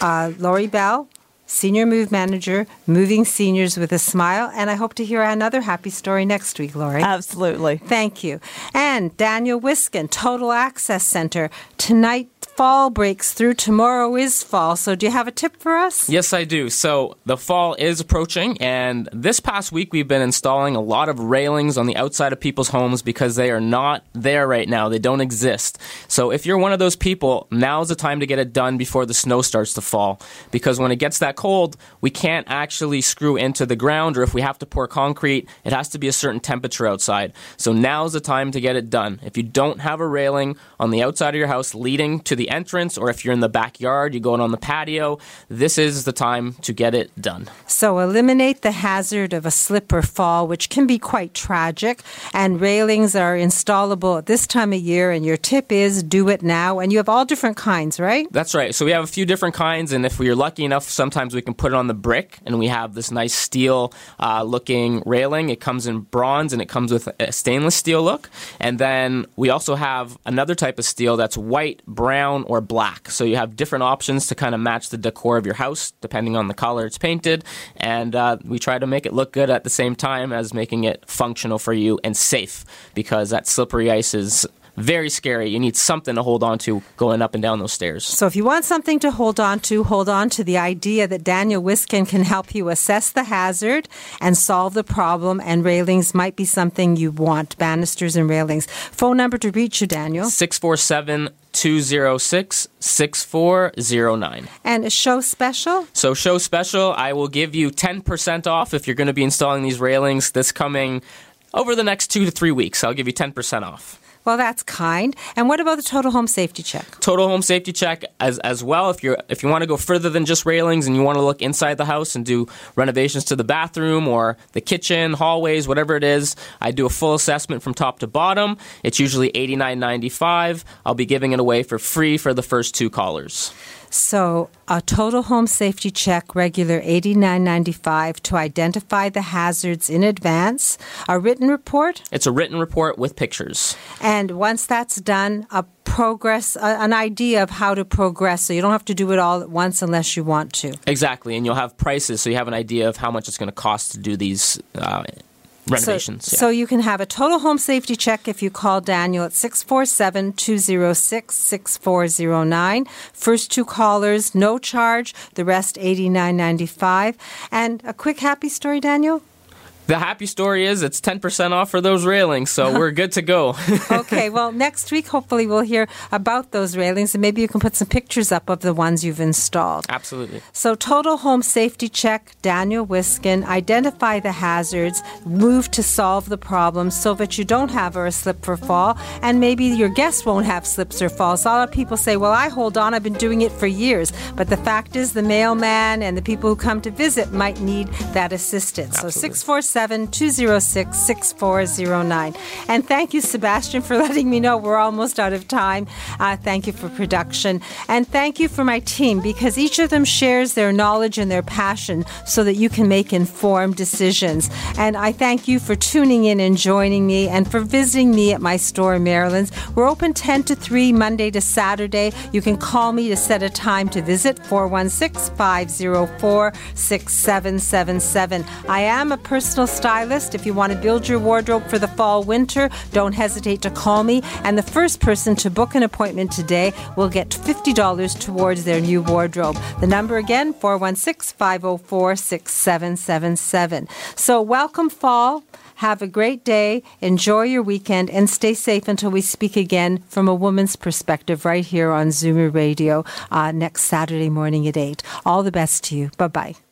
Speaker 1: Uh, Lori Bell, Senior Move Manager, Moving Seniors with a Smile. And I hope to hear another happy story next week, Lori.
Speaker 20: Absolutely.
Speaker 1: Thank you. And Daniel Wiskin, Total Access Center. Tonight, fall breaks through. Tomorrow is fall. So, do you have a tip for us?
Speaker 21: Yes, I do. So, the fall is approaching, and this past week we've been installing a lot of railings on the outside of people's homes because they are not there right now. They don't exist. So, if you're one of those people, now's the time to get it done before the snow starts to fall. Because when it gets that cold, we can't actually screw into the ground, or if we have to pour concrete, it has to be a certain temperature outside. So, now's the time to get it done. If you don't have a railing on the outside of your house leading to the entrance, or if you're in the backyard, you're going on the patio, this is the time to get it done.
Speaker 1: So, eliminate the hazard of a slip or fall, which can be quite tragic. And railings are installable at this time of year. And your tip is do it now. And you have all different kinds, right?
Speaker 21: That's right. So we have a few different kinds, and if we are lucky enough, sometimes we can put it on the brick, and we have this nice steel uh, looking railing. It comes in bronze and it comes with a stainless steel look. And then we also have another type of steel that's white, brown, or black. So you have different options to kind of match the decor of your house depending on the color it's painted. And uh, we try to make it look good at the same time as making it functional for you and safe because that slippery ice is very scary. You need something to hold on to going up and down those stairs.
Speaker 1: So, if you want something to hold on to, hold on to the idea that Daniel Wiskin can help you assess the hazard and solve the problem, and railings might be something you want banisters and railings. Phone number to reach you, Daniel
Speaker 21: 647 206 6409.
Speaker 1: And a show special?
Speaker 21: So, show special, I will give you 10% off if you're going to be installing these railings this coming over the next two to three weeks. I'll give you 10% off.
Speaker 1: Well, that's kind. And what about the total home safety check?
Speaker 21: Total home safety check as as well. If you're if you want to go further than just railings and you want to look inside the house and do renovations to the bathroom or the kitchen, hallways, whatever it is, I do a full assessment from top to bottom. It's usually eighty nine ninety five. I'll be giving it away for free for the first two callers.
Speaker 1: So, a total home safety check, regular $89.95 to identify the hazards in advance. A written report?
Speaker 21: It's a written report with pictures.
Speaker 1: And once that's done, a progress, a, an idea of how to progress. So, you don't have to do it all at once unless you want to.
Speaker 21: Exactly. And you'll have prices so you have an idea of how much it's going to cost to do these. Uh, renovations.
Speaker 1: So,
Speaker 21: yeah.
Speaker 1: so, you can have a total home safety check if you call Daniel at 647 206 6409. First two callers, no charge, the rest eighty nine ninety five. And a quick happy story, Daniel?
Speaker 21: The happy story is it's 10% off for those railings, so we're good to go.
Speaker 1: okay, well, next week, hopefully, we'll hear about those railings and maybe you can put some pictures up of the ones you've installed.
Speaker 21: Absolutely.
Speaker 1: So, total home safety check, Daniel Wiskin, identify the hazards, move to solve the problem so that you don't have a slip or fall, and maybe your guests won't have slips or falls. A lot of people say, Well, I hold on, I've been doing it for years. But the fact is, the mailman and the people who come to visit might need that assistance.
Speaker 21: Absolutely.
Speaker 1: So, 647 206 6409. And thank you, Sebastian, for letting me know we're almost out of time. Uh, thank you for production. And thank you for my team because each of them shares their knowledge and their passion so that you can make informed decisions. And I thank you for tuning in and joining me and for visiting me at my store in Marilyn's. We're open 10 to 3 Monday to Saturday. You can call me to set a time to visit 416 504 6777. I am a personal stylist. If you want to build your wardrobe for the fall winter, don't hesitate to call me. And the first person to book an appointment today will get $50 towards their new wardrobe. The number again, 416 504 6777. So, welcome, fall. Have a great day. Enjoy your weekend and stay safe until we speak again from a woman's perspective right here on Zoomer Radio uh, next Saturday morning at 8. All the best to you. Bye bye.